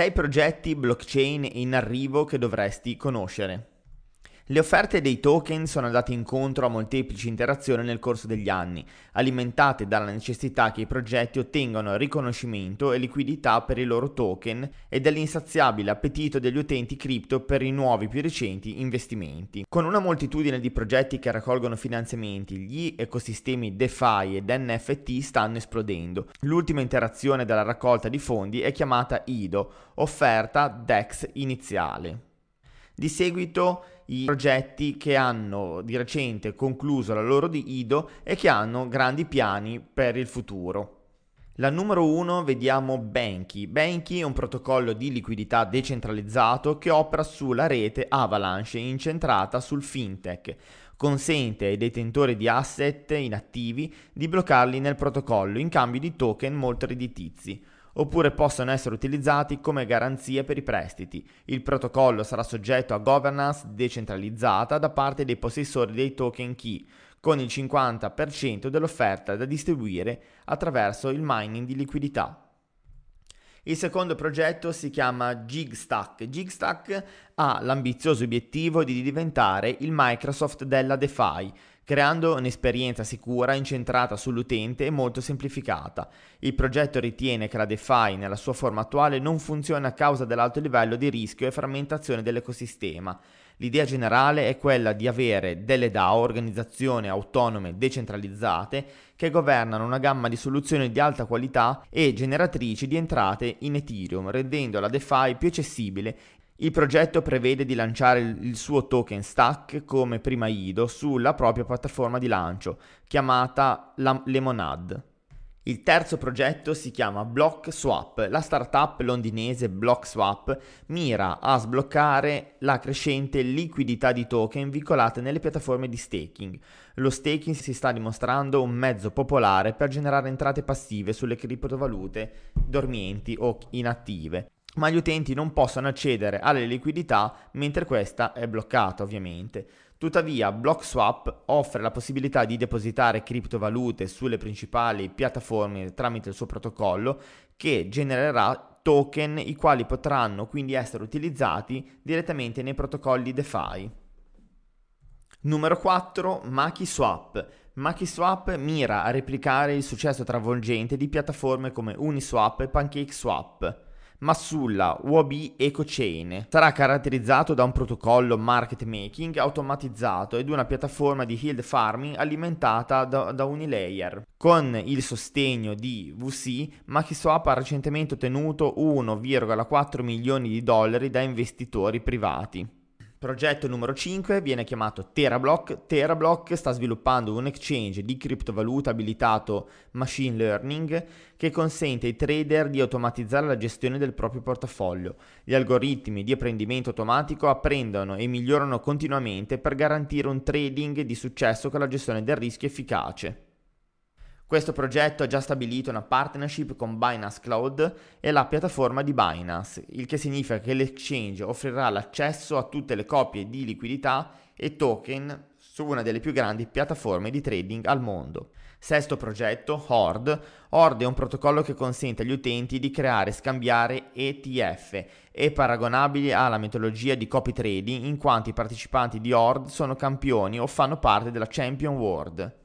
6 progetti blockchain in arrivo che dovresti conoscere. Le offerte dei token sono andate incontro a molteplici interazioni nel corso degli anni, alimentate dalla necessità che i progetti ottengano riconoscimento e liquidità per i loro token e dall'insaziabile appetito degli utenti cripto per i nuovi più recenti investimenti. Con una moltitudine di progetti che raccolgono finanziamenti, gli ecosistemi DeFi ed NFT stanno esplodendo. L'ultima interazione della raccolta di fondi è chiamata IDO, offerta DEX iniziale. Di seguito i progetti che hanno di recente concluso la loro di IDO e che hanno grandi piani per il futuro. La numero 1 vediamo Banky. Banky è un protocollo di liquidità decentralizzato che opera sulla rete Avalanche incentrata sul fintech. Consente ai detentori di asset inattivi di bloccarli nel protocollo in cambio di token molto redditizi oppure possono essere utilizzati come garanzia per i prestiti. Il protocollo sarà soggetto a governance decentralizzata da parte dei possessori dei token key, con il 50% dell'offerta da distribuire attraverso il mining di liquidità. Il secondo progetto si chiama Jigstack. Jigstack ha l'ambizioso obiettivo di diventare il Microsoft della DeFi, creando un'esperienza sicura incentrata sull'utente e molto semplificata. Il progetto ritiene che la DeFi nella sua forma attuale non funziona a causa dell'alto livello di rischio e frammentazione dell'ecosistema. L'idea generale è quella di avere delle DAO, organizzazioni autonome decentralizzate, che governano una gamma di soluzioni di alta qualità e generatrici di entrate in Ethereum, rendendo la DeFi più accessibile il progetto prevede di lanciare il suo token stack come prima IDO sulla propria piattaforma di lancio, chiamata Lemonade. Il terzo progetto si chiama BlockSwap. La startup londinese BlockSwap mira a sbloccare la crescente liquidità di token vincolate nelle piattaforme di staking. Lo staking si sta dimostrando un mezzo popolare per generare entrate passive sulle criptovalute dormienti o inattive ma gli utenti non possono accedere alle liquidità mentre questa è bloccata ovviamente. Tuttavia BlockSwap offre la possibilità di depositare criptovalute sulle principali piattaforme tramite il suo protocollo che genererà token i quali potranno quindi essere utilizzati direttamente nei protocolli DeFi. Numero 4 MakiSwap. MakiSwap mira a replicare il successo travolgente di piattaforme come Uniswap e PancakeSwap ma sulla EcoChain. Sarà caratterizzato da un protocollo market making automatizzato ed una piattaforma di yield farming alimentata da, da Unilayer. Con il sostegno di VC, MakiSwap ha recentemente ottenuto 1,4 milioni di dollari da investitori privati. Progetto numero 5 viene chiamato TeraBlock. TeraBlock sta sviluppando un exchange di criptovaluta abilitato machine learning che consente ai trader di automatizzare la gestione del proprio portafoglio. Gli algoritmi di apprendimento automatico apprendono e migliorano continuamente per garantire un trading di successo con la gestione del rischio efficace. Questo progetto ha già stabilito una partnership con Binance Cloud e la piattaforma di Binance, il che significa che l'exchange offrirà l'accesso a tutte le copie di liquidità e token su una delle più grandi piattaforme di trading al mondo. Sesto progetto, Horde. Horde è un protocollo che consente agli utenti di creare e scambiare ETF e paragonabili alla metodologia di copy trading in quanto i partecipanti di Horde sono campioni o fanno parte della Champion World.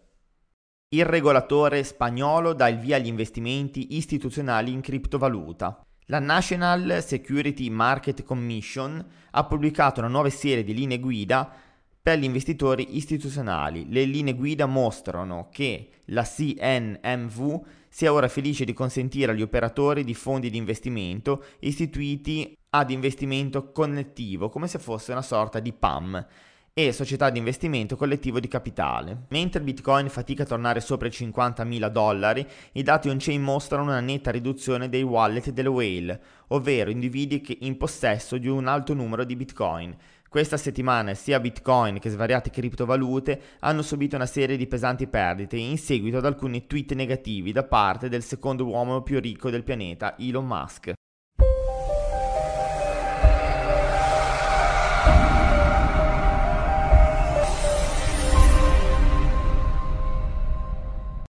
Il regolatore spagnolo dà il via agli investimenti istituzionali in criptovaluta. La National Security Market Commission ha pubblicato una nuova serie di linee guida per gli investitori istituzionali. Le linee guida mostrano che la CNMV sia ora felice di consentire agli operatori di fondi di investimento istituiti ad investimento connettivo come se fosse una sorta di PAM e società di investimento collettivo di capitale. Mentre Bitcoin fatica a tornare sopra i 50.000 dollari, i dati on-chain mostrano una netta riduzione dei wallet delle whale, ovvero individui in possesso di un alto numero di Bitcoin. Questa settimana sia Bitcoin che svariate criptovalute hanno subito una serie di pesanti perdite in seguito ad alcuni tweet negativi da parte del secondo uomo più ricco del pianeta, Elon Musk.